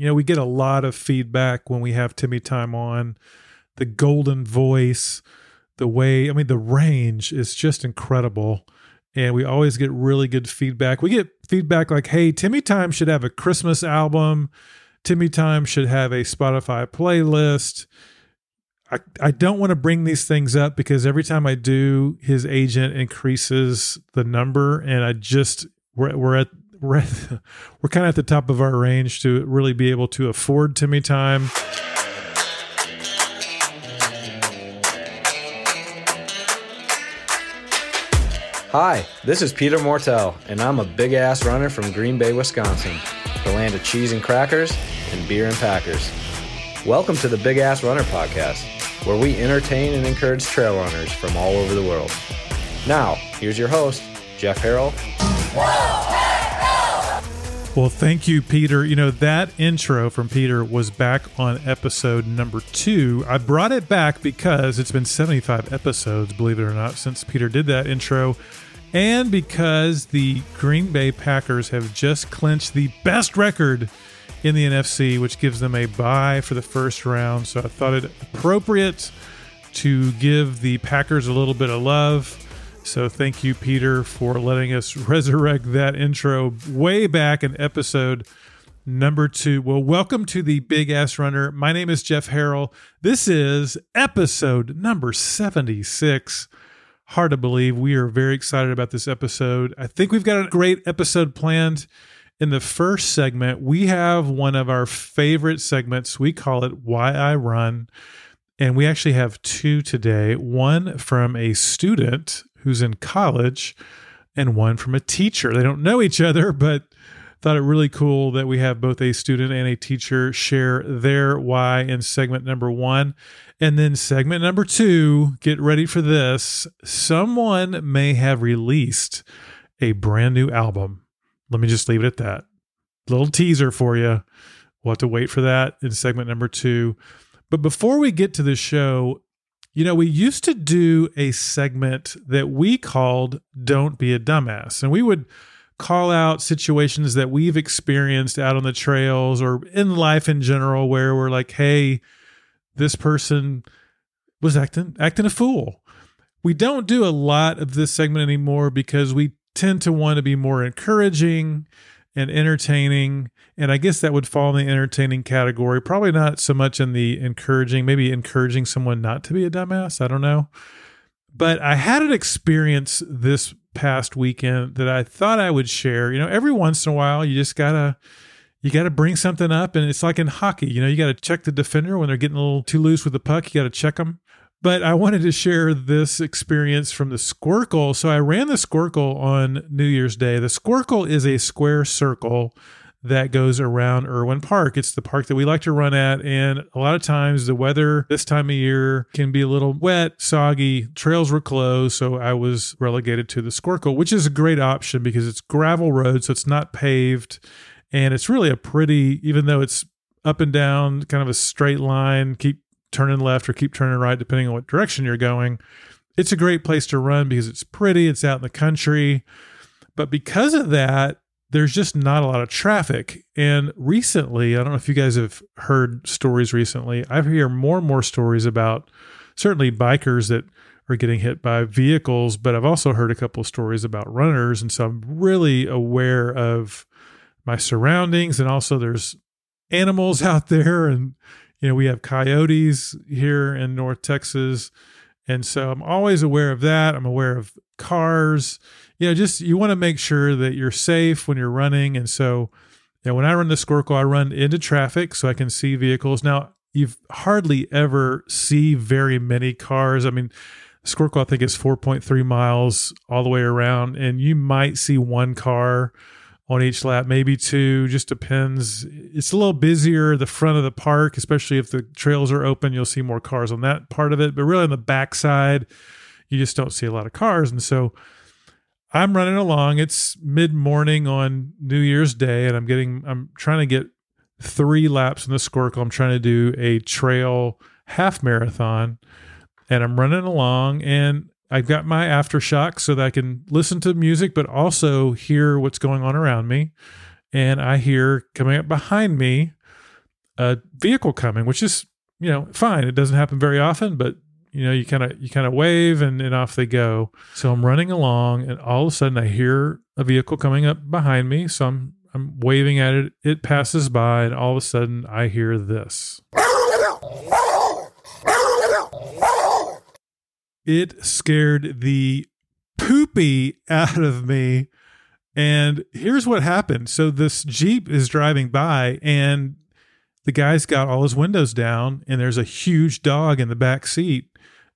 You know, we get a lot of feedback when we have Timmy Time on. The golden voice, the way, I mean, the range is just incredible. And we always get really good feedback. We get feedback like, hey, Timmy Time should have a Christmas album. Timmy Time should have a Spotify playlist. I, I don't want to bring these things up because every time I do, his agent increases the number, and I just we're we're at we're at, we're kind of at the top of our range to really be able to afford Timmy Time. Hi, this is Peter Mortell, and I'm a big ass runner from Green Bay, Wisconsin, the land of cheese and crackers and beer and packers. Welcome to the Big Ass Runner Podcast, where we entertain and encourage trail runners from all over the world. Now, here's your host, Jeff Harrell. Well, thank you, Peter. You know, that intro from Peter was back on episode number two. I brought it back because it's been 75 episodes, believe it or not, since Peter did that intro. And because the Green Bay Packers have just clinched the best record in the NFC, which gives them a bye for the first round. So I thought it appropriate to give the Packers a little bit of love. So thank you, Peter, for letting us resurrect that intro way back in episode number two. Well, welcome to the Big Ass Runner. My name is Jeff Harrell. This is episode number 76. Hard to believe. We are very excited about this episode. I think we've got a great episode planned. In the first segment, we have one of our favorite segments. We call it Why I Run. And we actually have two today one from a student who's in college and one from a teacher. They don't know each other, but thought it really cool that we have both a student and a teacher share their why in segment number one. And then segment number two, get ready for this. Someone may have released a brand new album. Let me just leave it at that. Little teaser for you. We'll have to wait for that in segment number two. But before we get to the show, you know, we used to do a segment that we called Don't Be a Dumbass. And we would call out situations that we've experienced out on the trails or in life in general where we're like, hey, this person was acting acting a fool. We don't do a lot of this segment anymore because we tend to want to be more encouraging and entertaining. And I guess that would fall in the entertaining category. Probably not so much in the encouraging, maybe encouraging someone not to be a dumbass. I don't know. But I had an experience this past weekend that I thought I would share. You know, every once in a while, you just gotta you got to bring something up and it's like in hockey you know you got to check the defender when they're getting a little too loose with the puck you got to check them but i wanted to share this experience from the squircle so i ran the squircle on new year's day the squircle is a square circle that goes around Irwin Park. It's the park that we like to run at. And a lot of times the weather this time of year can be a little wet, soggy. Trails were closed. So I was relegated to the Squircle, which is a great option because it's gravel road. So it's not paved. And it's really a pretty, even though it's up and down, kind of a straight line, keep turning left or keep turning right, depending on what direction you're going. It's a great place to run because it's pretty, it's out in the country. But because of that, there's just not a lot of traffic. And recently, I don't know if you guys have heard stories recently, I hear more and more stories about certainly bikers that are getting hit by vehicles, but I've also heard a couple of stories about runners. And so I'm really aware of my surroundings. And also, there's animals out there. And, you know, we have coyotes here in North Texas. And so I'm always aware of that. I'm aware of cars you know, just you want to make sure that you're safe when you're running. And so, you know, when I run the Squircle, I run into traffic so I can see vehicles. Now, you've hardly ever see very many cars. I mean, Squircle, I think, is 4.3 miles all the way around, and you might see one car on each lap, maybe two, just depends. It's a little busier the front of the park, especially if the trails are open, you'll see more cars on that part of it. But really on the backside, you just don't see a lot of cars. And so I'm running along. It's mid morning on New Year's Day, and I'm getting, I'm trying to get three laps in the Squircle. I'm trying to do a trail half marathon, and I'm running along, and I've got my aftershock so that I can listen to music, but also hear what's going on around me. And I hear coming up behind me a vehicle coming, which is, you know, fine. It doesn't happen very often, but you know, you kind of you kind of wave and, and off they go. So I'm running along and all of a sudden I hear a vehicle coming up behind me. So I'm I'm waving at it. It passes by and all of a sudden I hear this. It scared the poopy out of me. And here's what happened. So this Jeep is driving by and the guy's got all his windows down and there's a huge dog in the back seat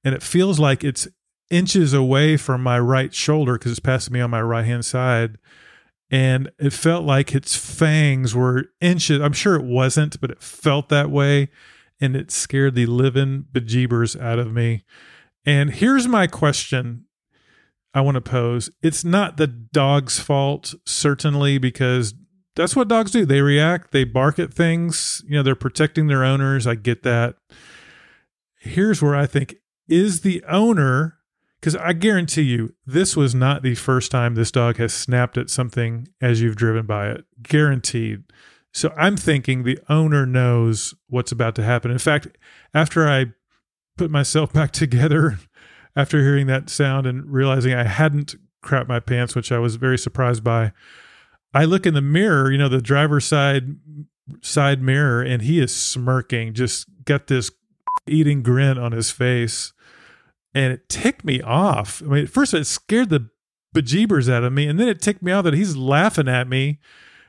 and it feels like it's inches away from my right shoulder because it's passing me on my right hand side and it felt like its fangs were inches i'm sure it wasn't but it felt that way and it scared the living bejeebers out of me and here's my question I want to pose. It's not the dog's fault, certainly, because that's what dogs do. They react, they bark at things, you know, they're protecting their owners. I get that. Here's where I think is the owner, because I guarantee you, this was not the first time this dog has snapped at something as you've driven by it. Guaranteed. So I'm thinking the owner knows what's about to happen. In fact, after I put myself back together after hearing that sound and realizing I hadn't crapped my pants, which I was very surprised by. I look in the mirror, you know, the driver's side side mirror, and he is smirking, just got this eating grin on his face. And it ticked me off. I mean, first it scared the bejeebers out of me, and then it ticked me off that he's laughing at me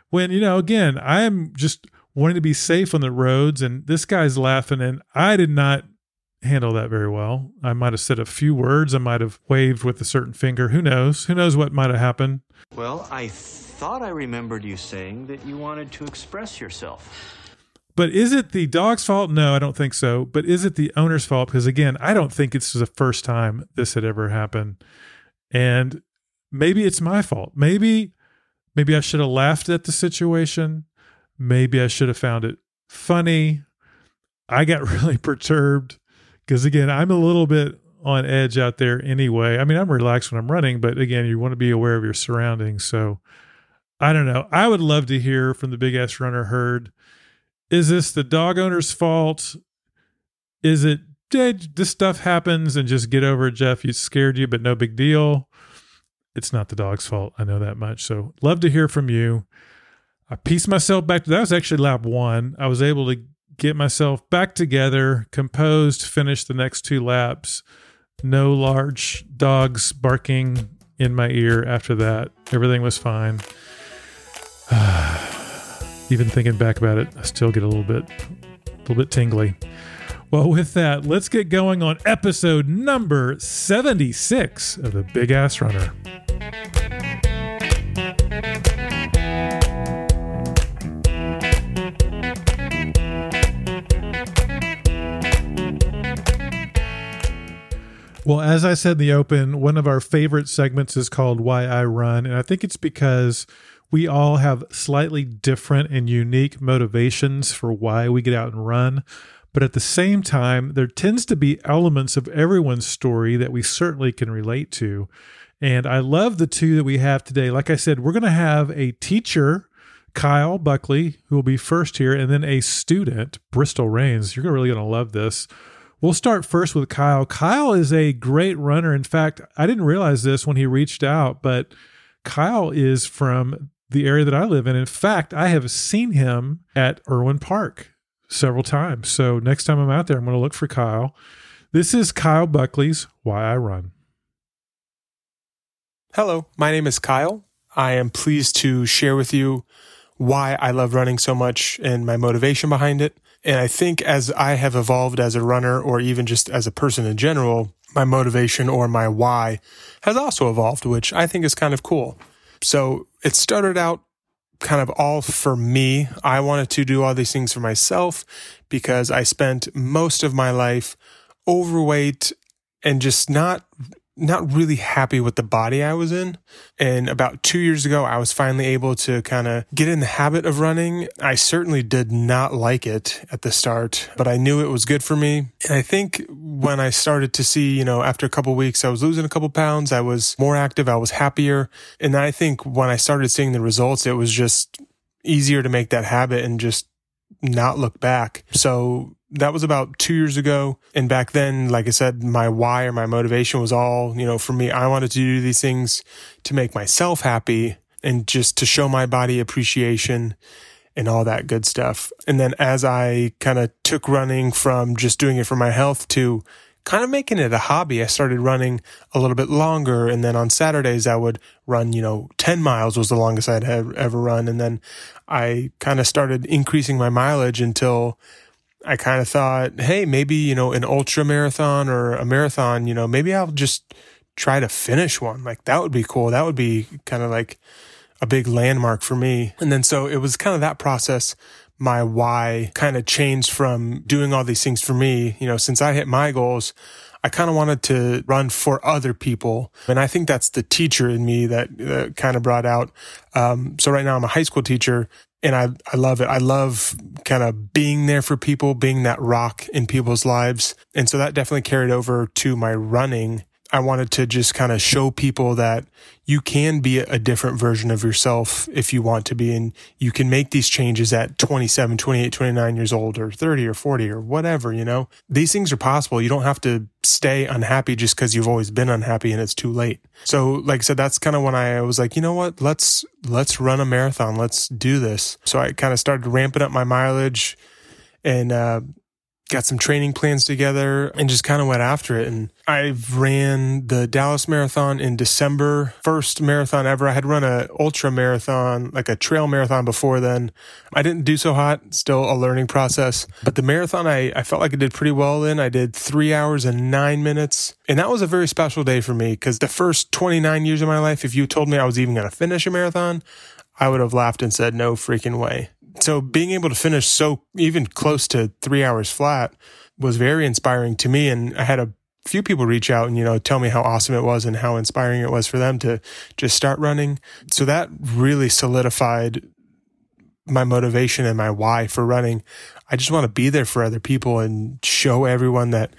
when, you know, again, I'm just wanting to be safe on the roads, and this guy's laughing, and I did not handle that very well. I might have said a few words. I might have waved with a certain finger. Who knows? Who knows what might have happened? Well, I thought I remembered you saying that you wanted to express yourself. But is it the dog's fault? No, I don't think so. But is it the owner's fault? Because again, I don't think it's the first time this had ever happened. And maybe it's my fault. Maybe maybe I should have laughed at the situation. Maybe I should have found it funny. I got really perturbed because again, I'm a little bit on edge out there anyway. I mean, I'm relaxed when I'm running, but again, you want to be aware of your surroundings. So I don't know. I would love to hear from the big ass runner herd. Is this the dog owner's fault? Is it did this stuff happens and just get over it, Jeff? You scared you, but no big deal. It's not the dog's fault. I know that much. So love to hear from you. I pieced myself back to that was actually lap one. I was able to get myself back together, composed, finish the next two laps. No large dogs barking in my ear after that. Everything was fine. Even thinking back about it, I still get a little bit a little bit tingly. Well, with that, let's get going on episode number 76 of the Big Ass Runner. Well, as I said in the open, one of our favorite segments is called Why I Run. And I think it's because we all have slightly different and unique motivations for why we get out and run. But at the same time, there tends to be elements of everyone's story that we certainly can relate to. And I love the two that we have today. Like I said, we're going to have a teacher, Kyle Buckley, who will be first here, and then a student, Briston Rains. You're really going to love this We'll start first with Kyle. Kyle is a great runner. In fact, I didn't realize this when he reached out, but Kyle is from the area that I live in. In fact, I have seen him at Irwin Park several times. So next time I'm out there, I'm going to look for Kyle. This is Kyle Buckley's Why I Run. Hello, my name is Kyle. I am pleased to share with you why I love running so much and my motivation behind it. And I think as I have evolved as a runner or even just as a person in general, my motivation or my why has also evolved, which I think is kind of cool. So it started out kind of all for me. I wanted to do all these things for myself because I spent most of my life overweight and just not not really happy with the body I was in. And about two years ago, I was finally able to kind of get in the habit of running. I certainly did not like it at the start, but I knew it was good for me. And I think when I started to see, you know, after a couple weeks, I was losing a couple pounds, I was more active, I was happier. And I think when I started seeing the results, it was just easier to make that habit and just not look back. So that was about two years ago. And back then, like I said, my why or my motivation was all, you know, for me, I wanted to do these things to make myself happy and just to show my body appreciation and all that good stuff. And then as I kind of took running from just doing it for my health to kind of making it a hobby, I started running a little bit longer. And then on Saturdays, I would run, you know, 10 miles was the longest I'd ever run. And then I kind of started increasing my mileage until I kind of thought, hey, maybe, you know, an ultra marathon or a marathon, you know, maybe I'll just try to finish one. Like that would be cool. That would be kind of like a big landmark for me. And then so it was kind of that process. My why kind of changed from doing all these things for me. You know, since I hit my goals, I kind of wanted to run for other people. And I think that's the teacher in me that uh, kind of brought out. Um, so right now I'm a high school teacher and I, I love it. I love kind of being there for people, being that rock in people's lives. And so that definitely carried over to my running. I wanted to just kind of show people that you can be a different version of yourself if you want to be. And you can make these changes at 27, 28, 29 years old or 30 or 40 or whatever, you know, these things are possible. You don't have to stay unhappy just because you've always been unhappy and it's too late. So, like I said, that's kind of when I was like, you know what? Let's, let's run a marathon. Let's do this. So I kind of started ramping up my mileage and, uh, got some training plans together and just kind of went after it. And I ran the Dallas Marathon in December, first marathon ever. I had run a ultra marathon, like a trail marathon before then. I didn't do so hot, still a learning process. But the marathon, I, I felt like I did pretty well in. I did three hours and nine minutes. And that was a very special day for me because the first 29 years of my life, if you told me I was even going to finish a marathon, I would have laughed and said, no freaking way so being able to finish so even close to three hours flat was very inspiring to me. And I had a few people reach out and, you know, tell me how awesome it was and how inspiring it was for them to just start running. So that really solidified my motivation and my why for running. I just want to be there for other people and show everyone that,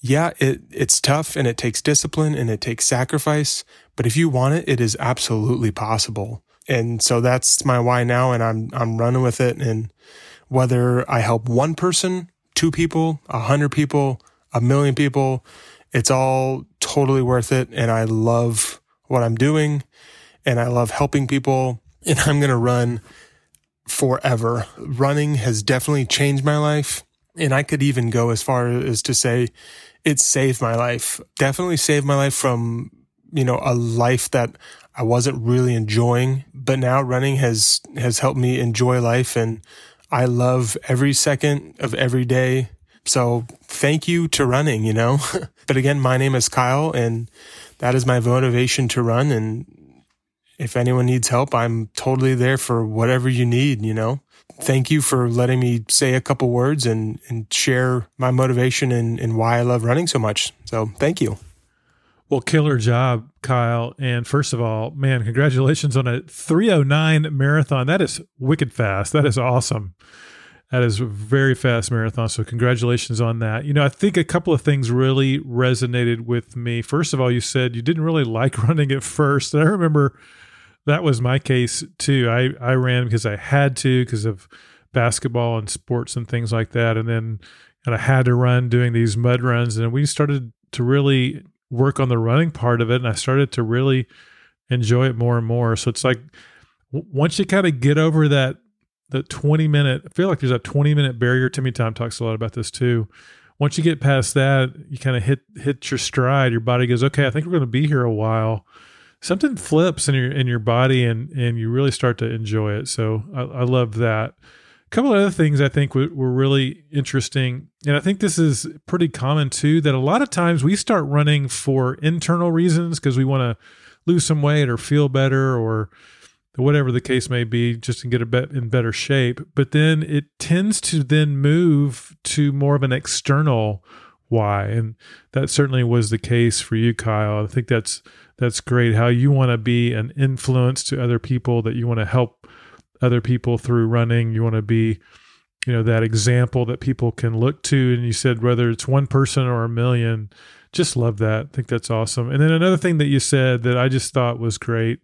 yeah, it, it's tough and it takes discipline and it takes sacrifice. But if you want it, it is absolutely possible and so that's my why now and I'm I'm running with it and whether I help one person, two people, a hundred people, a million people, it's all totally worth it and I love what I'm doing and I love helping people and I'm going to run forever. Running has definitely changed my life and I could even go as far as to say it saved my life. Definitely saved my life from you know, a life that I wasn't really enjoying, but now running has, has helped me enjoy life and I love every second of every day. So thank you to running, you know, but again, my name is Kyle and that is my motivation to run. And if anyone needs help, I'm totally there for whatever you need, you know. Thank you for letting me say a couple words and, and share my motivation and, and why I love running so much. So thank you. Well, killer job, Kyle. And first of all, man, congratulations on a 309 marathon. That is wicked fast. That is awesome. That is a very fast marathon. So, congratulations on that. You know, I think a couple of things really resonated with me. First of all, you said you didn't really like running at first. And I remember that was my case too. I, I ran because I had to, because of basketball and sports and things like that. And then and I had to run doing these mud runs. And we started to really work on the running part of it and I started to really enjoy it more and more. So it's like w- once you kind of get over that the 20 minute, I feel like there's a 20 minute barrier. Timmy Tom talks a lot about this too. Once you get past that, you kind of hit hit your stride. Your body goes, okay, I think we're going to be here a while. Something flips in your in your body, and and you really start to enjoy it. So I, I love that couple of other things I think were, were really interesting, and I think this is pretty common too. That a lot of times we start running for internal reasons because we want to lose some weight or feel better or whatever the case may be, just to get a bit in better shape. But then it tends to then move to more of an external why, and that certainly was the case for you, Kyle. I think that's that's great. How you want to be an influence to other people, that you want to help other people through running. You want to be, you know, that example that people can look to. And you said whether it's one person or a million, just love that. I think that's awesome. And then another thing that you said that I just thought was great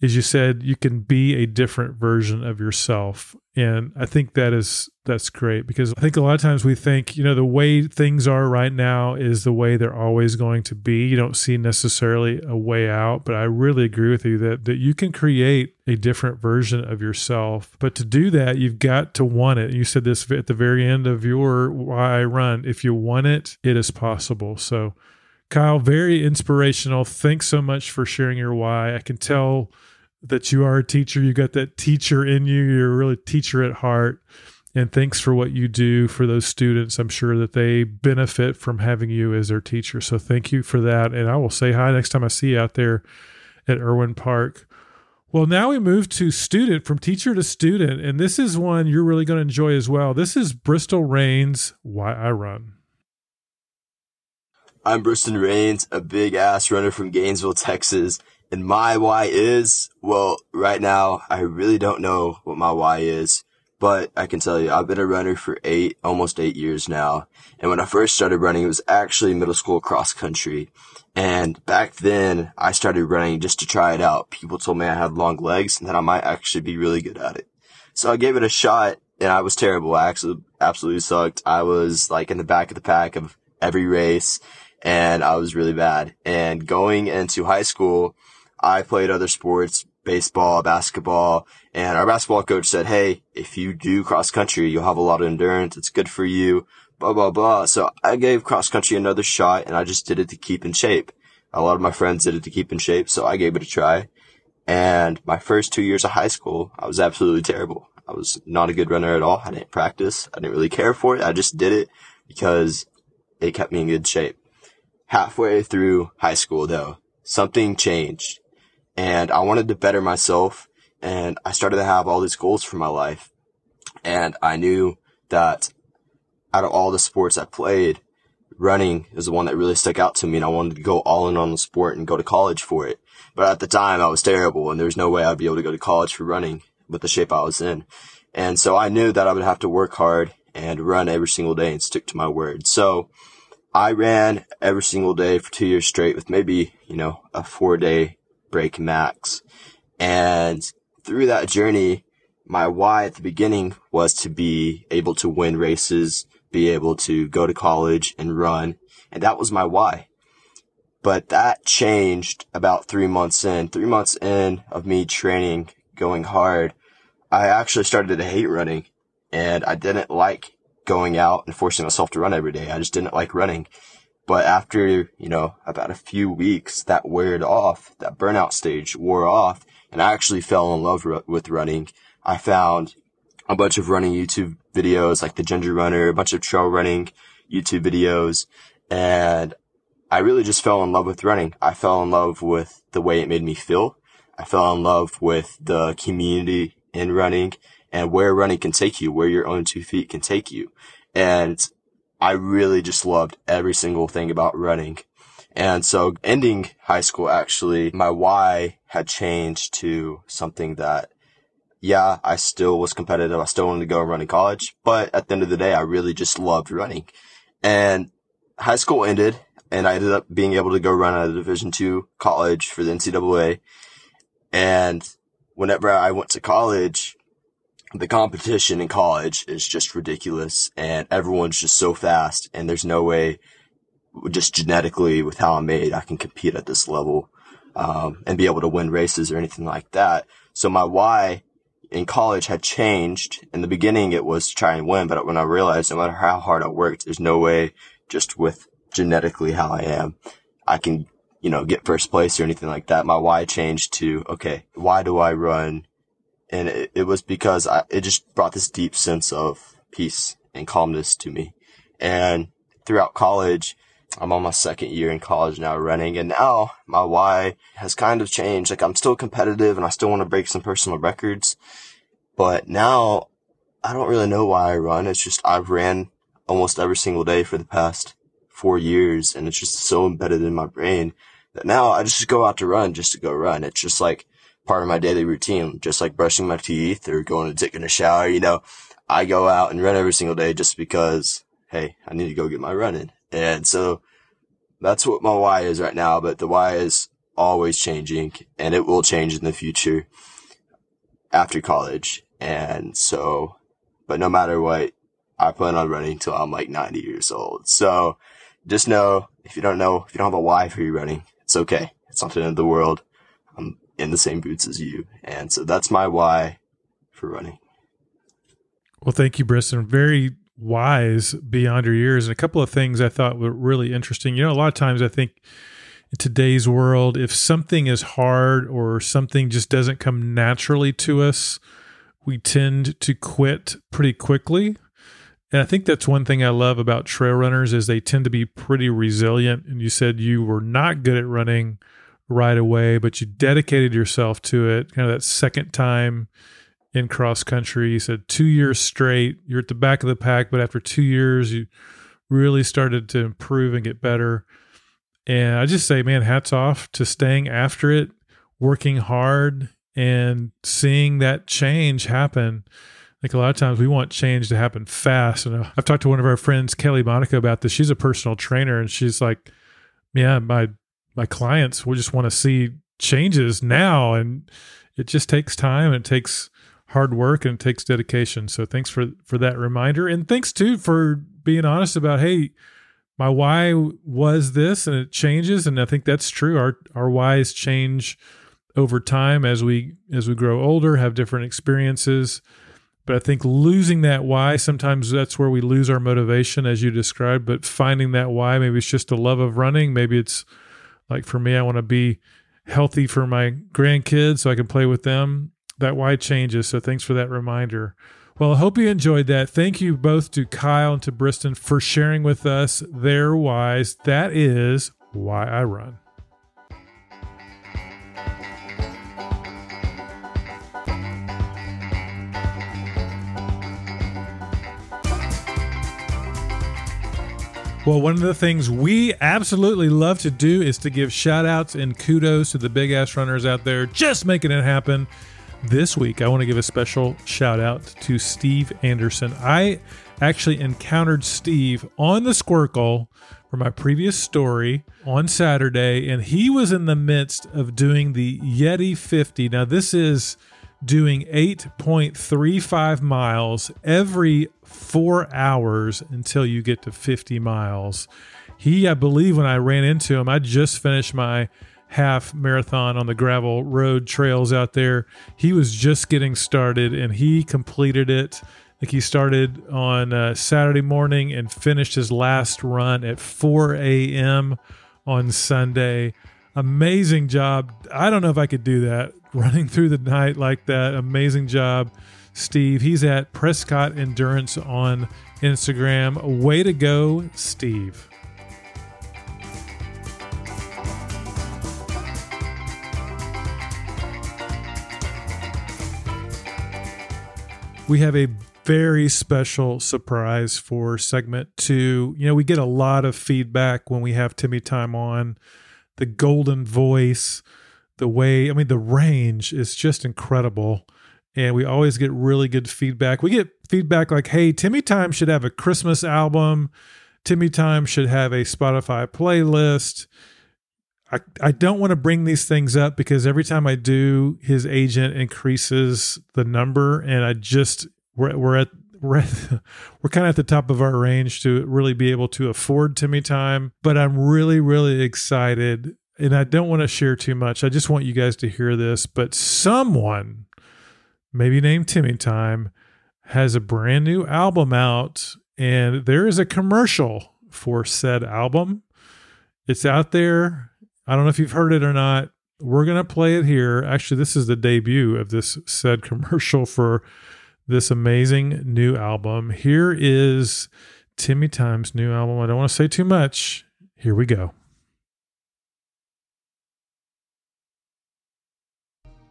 is you said you can be a different version of yourself. And i think that is that's great because i think a lot of times we think you know the way things are right now is the way they're always going to be. You don't see necessarily a way out but i really agree with you that that you can create a different version of yourself. But to do that you've got to want it. You said this at the very end of your why i run. If you want it it is possible. So Kyle, very inspirational. Thanks so much for sharing your why. I can tell that you are a teacher. You got that teacher in you. You're really teacher at heart. And thanks for what you do for those students. I'm sure that they benefit from having you as their teacher. So thank you for that. And I will say hi next time I see you out there at Irwin Park. Well, now we move to student from teacher to student. And this is one you're really going to enjoy as well. This is Briston Rains, Why I Run. I'm Briston Rains, a big ass runner from Gainesville, Texas. And my why is, well, right now, I really don't know what my why is, but I can tell you, I've been a runner for eight, almost eight years now. And when I first started running, it was actually middle school cross country. And back then, I started running just to try it out. People told me I had long legs and that I might actually be really good at it. So I gave it a shot and I was terrible. I actually absolutely sucked. I was like in the back of the pack of every race and I was really bad. And going into high school, I played other sports, baseball, basketball, and our basketball coach said, Hey, if you do cross country, you'll have a lot of endurance. It's good for you, blah, blah, blah. So I gave cross country another shot and I just did it to keep in shape. A lot of my friends did it to keep in shape. So I gave it a try. And my first two years of high school, I was absolutely terrible. I was not a good runner at all. I didn't practice. I didn't really care for it. I just did it because it kept me in good shape halfway through high school though, something changed and I wanted to better myself and I started to have all these goals for my life. And I knew that out of all the sports I played, running is the one that really stuck out to me and I wanted to go all in on the sport and go to college for it. But at the time I was terrible and there was no way I'd be able to go to college for running with the shape I was in. And so I knew that I would have to work hard and run every single day and stick to my word. So I ran every single day for two years straight with maybe, you know, a four day break max. And through that journey, my why at the beginning was to be able to win races, be able to go to college and run. And that was my why. But that changed about three months in. Three months in of me training, going hard, I actually started to hate running and I didn't like going out and forcing myself to run every day. I just didn't like running. But after, you know, about a few weeks, that wore off, that burnout stage wore off, and I actually fell in love r- with running. I found a bunch of running YouTube videos like the Ginger Runner, a bunch of trail running YouTube videos, and I really just fell in love with running. I fell in love with the way it made me feel. I fell in love with the community in running and where running can take you, where your own two feet can take you. And I really just loved every single thing about running. And so ending high school, actually, my why had changed to something that, yeah, I still was competitive. I still wanted to go and run in college, but at the end of the day, I really just loved running. And high school ended and I ended up being able to go run at a division two college for the NCAA. And whenever I went to college, the competition in college is just ridiculous and everyone's just so fast and there's no way just genetically with how I'm made, I can compete at this level, um, and be able to win races or anything like that. So my why in college had changed. In the beginning, it was to try and win, but when I realized no matter how hard I worked, there's no way just with genetically how I am, I can, you know, get first place or anything like that. My why changed to, okay, why do I run and it, it was because I, it just brought this deep sense of peace and calmness to me. And throughout college, I'm on my second year in college now running and now my why has kind of changed. Like I'm still competitive and I still want to break some personal records, but now I don't really know why I run. It's just I've ran almost every single day for the past four years and it's just so embedded in my brain that now I just go out to run just to go run. It's just like, part of my daily routine, just like brushing my teeth or going to taking a shower. You know, I go out and run every single day just because, hey, I need to go get my running. And so that's what my why is right now. But the why is always changing and it will change in the future after college. And so, but no matter what, I plan on running until I'm like 90 years old. So just know if you don't know, if you don't have a why for your running, it's okay. It's not the end of the world. I'm in the same boots as you. And so that's my why for running. Well, thank you, Briston. Very wise beyond your years. And a couple of things I thought were really interesting. You know, a lot of times I think in today's world, if something is hard or something just doesn't come naturally to us, we tend to quit pretty quickly. And I think that's one thing I love about trail runners is they tend to be pretty resilient. And you said you were not good at running right away, but you dedicated yourself to it. Kind of that second time in cross country. You said two years straight, you're at the back of the pack, but after two years, you really started to improve and get better. And I just say, man, hats off to staying after it, working hard, and seeing that change happen. Like a lot of times we want change to happen fast. And uh, I've talked to one of our friends, Kelly Monica, about this. She's a personal trainer, and she's like, yeah, my my clients will just want to see changes now. And it just takes time. And it takes hard work and it takes dedication. So thanks for for that reminder, and thanks too for being honest about hey, my why was this, and it changes, and I think that's true. Our our whys change over time as we as we grow older, have different experiences. But I think losing that why sometimes that's where we lose our motivation, as you described. But finding that why, maybe it's just a love of running. Maybe it's like for me, I want to be healthy for my grandkids so I can play with them that why changes. So thanks for that reminder. Well, I hope you enjoyed that. Thank you both to Kyle and to Briston for sharing with us their whys. That is why I run. Well, one of the things we absolutely love to do is to give shout outs and kudos to the big ass runners out there just making it happen. This week, I want to give a special shout out to Steve Anderson. I actually encountered Steve on the Squircle for my previous story on Saturday, and he was in the midst of doing the Yeti 50. Now, this is doing 8.35 miles every four hours until you get to 50 miles. He, I believe, when I ran into him, I just finished my half marathon on the gravel road trails out there. He was just getting started and he completed it. Like he started on uh, Saturday morning and finished his last run at 4 a.m. on Sunday. Amazing job. I don't know if I could do that running through the night like that. Amazing job, Steve. He's at Prescott Endurance on Instagram. Way to go, Steve. we have a very special surprise for segment two. You know, we get a lot of feedback when we have Timmy Time on. The golden voice, the way, I mean, the range is just incredible. And we always get really good feedback. We get feedback like, hey, Timmy Time should have a Christmas album. Timmy Time should have a Spotify playlist. I, I don't want to bring these things up because every time I do, his agent increases the number, and I just we're we're at we're kind of at the top of our range to really be able to afford Timmy time. But I'm really really excited, and I don't want to share too much. I just want you guys to hear this. But someone, maybe named Timmy Time, has a brand new album out, and there is a commercial for said album. It's out there I don't know if you've heard it or not. We're going to play it here. Actually, this is the debut of this said commercial for this amazing new album. Here is Timmy Time's new album. I don't want to say too much. Here we go.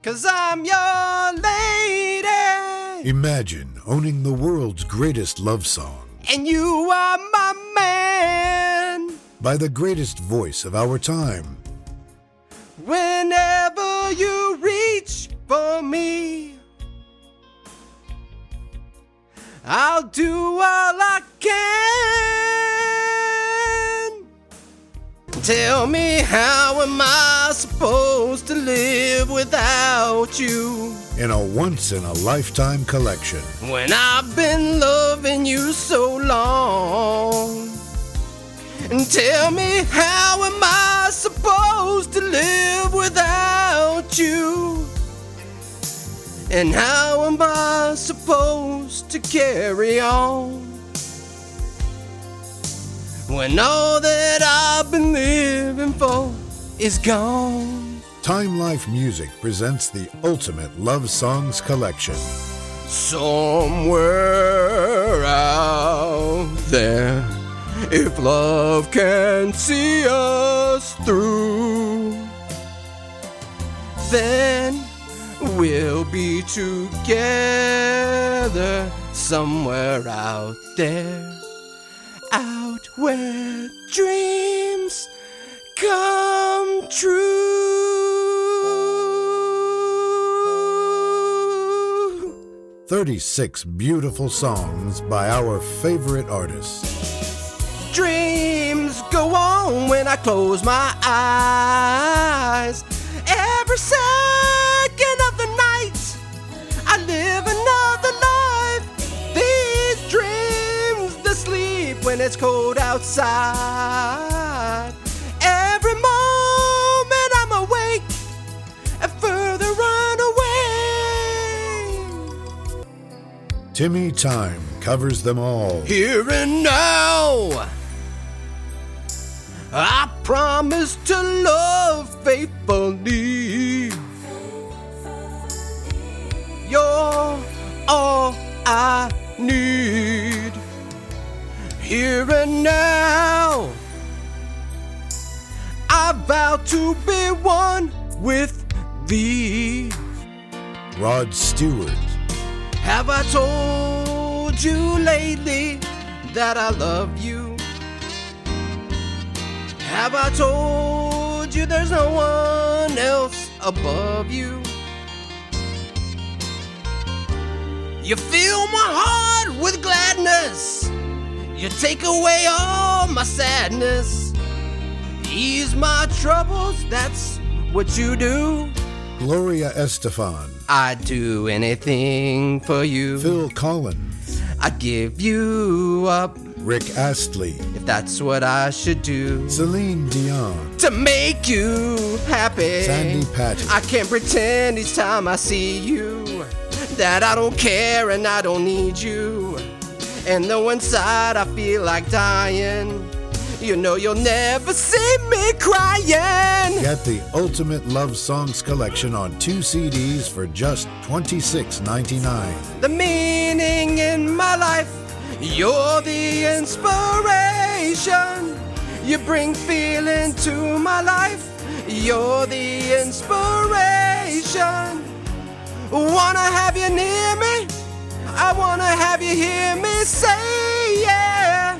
Cause I'm your lady. Imagine owning the world's greatest love song. And you are my man. By the greatest voice of our time. Whenever you reach for me, I'll do all I can Tell me, how am I supposed to live without you? In a once in a lifetime collection. When I've been loving you so long. And tell me, how am I supposed to live without you? And how am I supposed to carry on? When all that I've been living for is gone. Time Life Music presents the ultimate love songs collection. Somewhere out there, if love can see us through, then we'll be together somewhere out there, out where dreams come true. 36 beautiful songs by our favorite artists. Dreams go on when I close my eyes. Every second it's cold outside. Every moment I'm awake and further run away. Timmy Time covers them all. Here and now. I promise to love faithfully. You're all I. Here and now. I vow to be one with thee. Rod Stewart, Have I told you lately that I love you? Have I told you there's no one else above you? You fill my heart with gladness. You take away all my sadness. Ease my troubles, that's what you do. Gloria Estefan, I'd do anything for you. Phil Collins, I'd give you up Rick Astley, if that's what I should do Celine Dion, to make you happy. Sandi Patty, I can't pretend each time I see you that I don't care and I don't need you. And though inside I feel like dying, you know you'll never see me crying. Get the Ultimate Love Songs collection on two CDs for just $26.99. the meaning in my life. You're the inspiration. You bring feeling to my life. You're the inspiration. Wanna have you near me? I wanna have you hear me say yeah.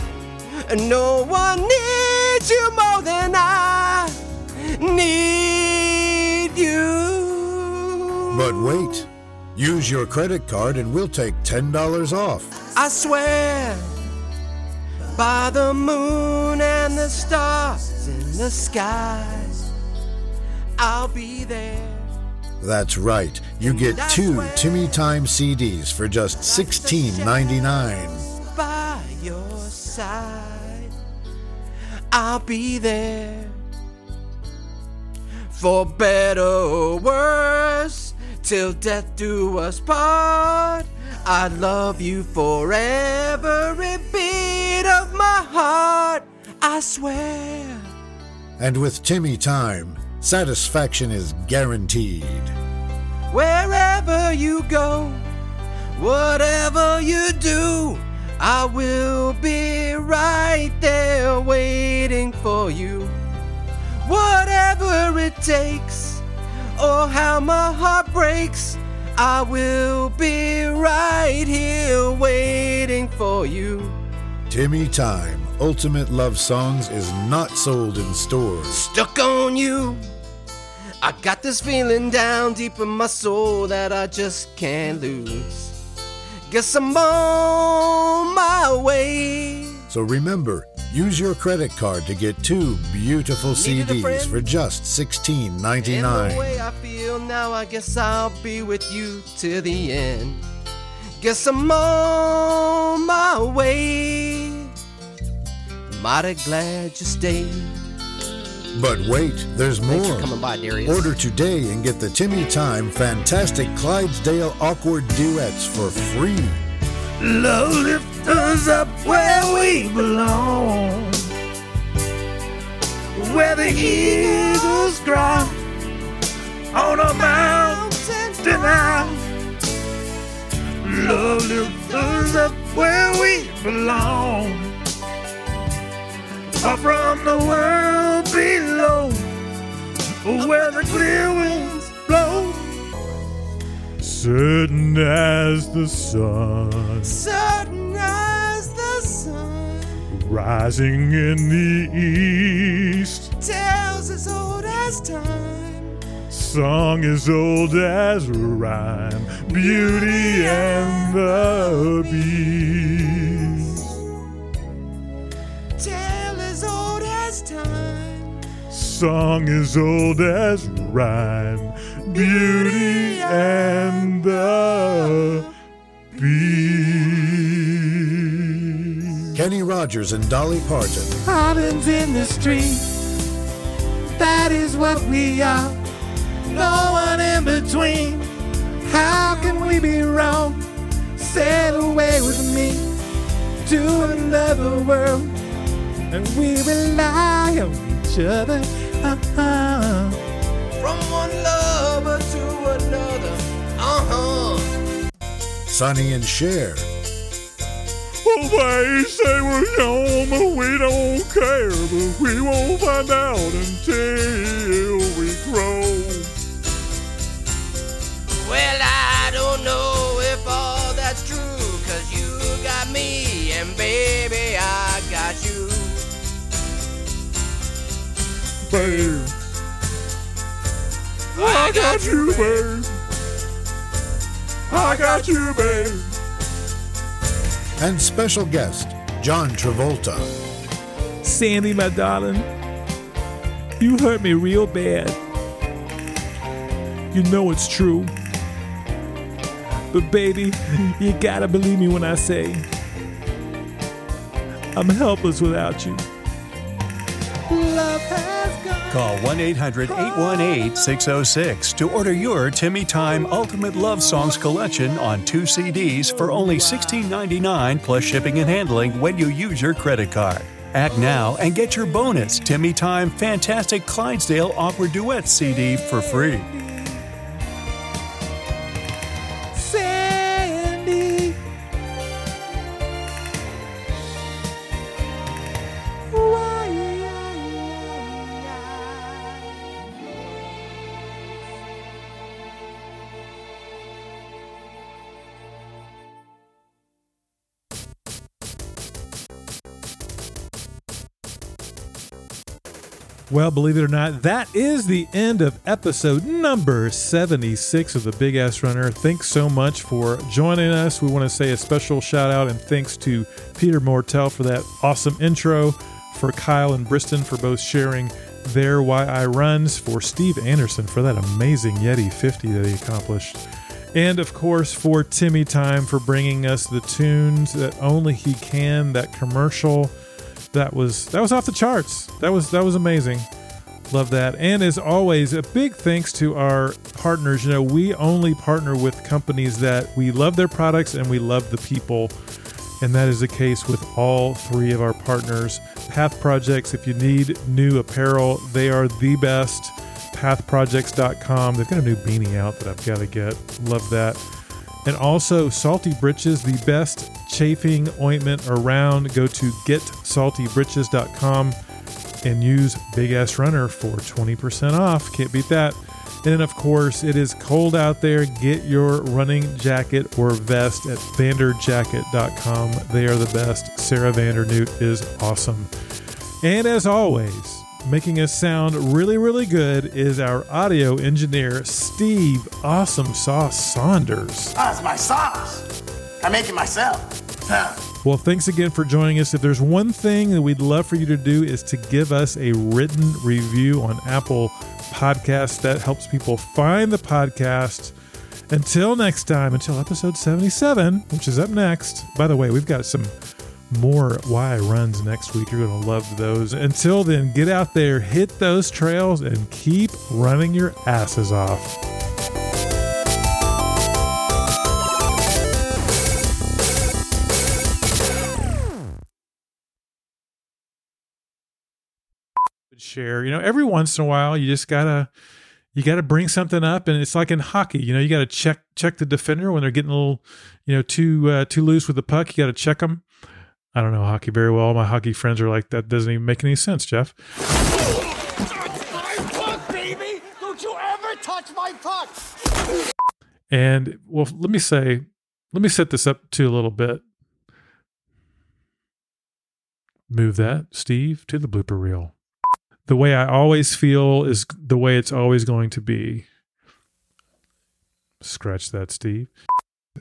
No one needs you more than I need you. But wait, use your credit card and we'll take $10 off. I swear by the moon and the stars in the sky, I'll be there. That's right, you get two Timmy Time CDs for just $16.99. By your side, I'll be there. For better or worse, till death do us part. I love you for every beat of my heart. I swear. And with Timmy Time, satisfaction is guaranteed. Wherever you go, whatever you do, I will be right there waiting for you. Whatever it takes, or how my heart breaks, I will be right here waiting for you. Timmy Time Ultimate Love Songs is not sold in stores. Stuck on you. I got this feeling down deep in my soul that I just can't lose. Guess I'm on my way. So remember, Use your credit card to get two beautiful Needed CDs for just sixteen And ninety the nine. way I feel now, I guess I'll be with you till the end. Guess I'm on my way. Mighty glad you stayed. But wait, there's Thanks for more. coming by, Darius. Order today and get the Timmy Time Fantastic Clydesdale Awkward Duets for free. Love lift us up where we belong. Where the eagles cry on a mountain high. Love lift us up where we belong. Far from the world below, where the clear winds blow. Certain as the sun Certain as the sun rising in the east, tales as old as time. song as old as rhyme, beauty and the beast. Song as old as rhyme, beauty and the beast. Kenny Rogers and Dolly Parton. Islands in the street. That is what we are. No one in between. How can we be wrong? Sail away with me to another world, and we rely on each other. Uh-huh. From one lover to another. Uh huh. Sonny and Cher. Well, they say we're young, but we don't care. But we won't find out until got you, babe. I got you, babe. And special guest, John Travolta. Sandy, my darling, you hurt me real bad. You know it's true. But baby, you gotta believe me when I say I'm helpless without you. Love has gone. Call 1 800 818 606 to order your Timmy Time Ultimate Love Songs collection on two CDs for only $16.99 plus shipping and handling when you use your credit card. Act now and get your bonus Timmy Time Fantastic Clydesdale Awkward Duet CD for free. Well, believe it or not, that is the end of episode number 76 of the Big Ass Runner. Thanks so much for joining us. We want to say a special shout out and thanks to Peter Mortell for that awesome intro, for Kyle and Briston for both sharing their Why I runs, for Steve Anderson for that amazing Yeti 50 that he accomplished. And of course, for Timmy Time for bringing us the tunes that only he can, that commercial that was that was off the charts. That was that was amazing. Love that. And as always, a big thanks to our partners. You know, we only partner with companies that we love their products and we love the people. And that is the case with all three of our partners. Path Projects, if you need new apparel, they are the best. Pathprojects.com. They've got a new beanie out that I've got to get. Love that. And also, Salty Britches, the best chafing ointment around. Go to getsaltybritches.com and use Big Ass Runner for 20% off. Can't beat that. And then, of course, it is cold out there. Get your running jacket or vest at vanderjacket.com. They are the best. Sarah Vandernewt is awesome. And as always, making us sound really, really good is our audio engineer, Steve Awesome Sauce Saunders. Ah, it's my sauce. I make it myself. Huh. Well, thanks again for joining us. If there's one thing that we'd love for you to do is to give us a written review on Apple Podcasts. That helps people find the podcast. Until next time, until episode 77, which is up next. By the way, we've got some more why runs next week. You're going to love those. Until then, get out there, hit those trails, and keep running your asses off. Share, you know, every once in a while, you just gotta you got to bring something up and it's like in hockey you know you got to check check the defender when they're getting a little you know too uh, too loose with the puck you got to check them i don't know hockey very well my hockey friends are like that doesn't even make any sense jeff my puck, baby! Don't you ever touch my puck! and well let me say let me set this up to a little bit move that steve to the blooper reel the way I always feel is the way it's always going to be. Scratch that, Steve.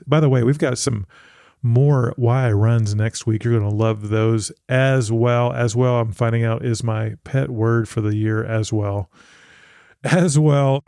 By the way, we've got some more why runs next week. You're going to love those as well. As well, I'm finding out is my pet word for the year as well. As well.